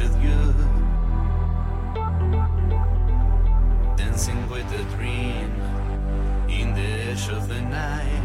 with you. Dancing with a dream in the edge of the night.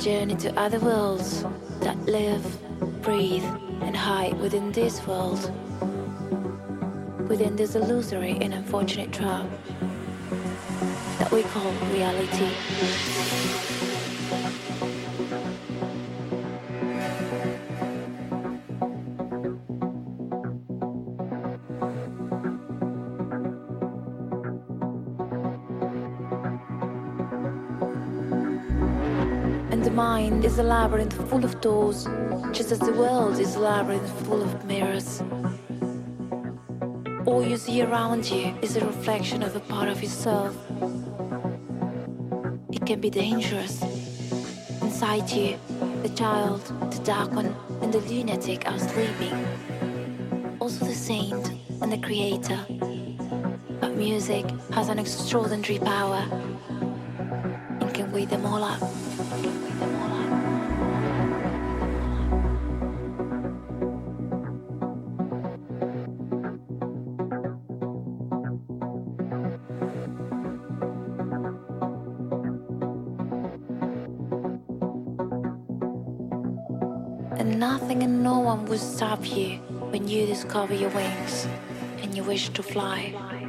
Journey to other worlds that live, breathe, and hide within this world, within this illusory and unfortunate trap that we call reality. Labyrinth full of doors, just as the world is a labyrinth full of mirrors. All you see around you is a reflection of a part of yourself. It can be dangerous. Inside you, the child, the dark one, and the lunatic are sleeping. Also the saint and the creator. But music has an extraordinary power and can wake them all up. Discover your wings and you wish to fly.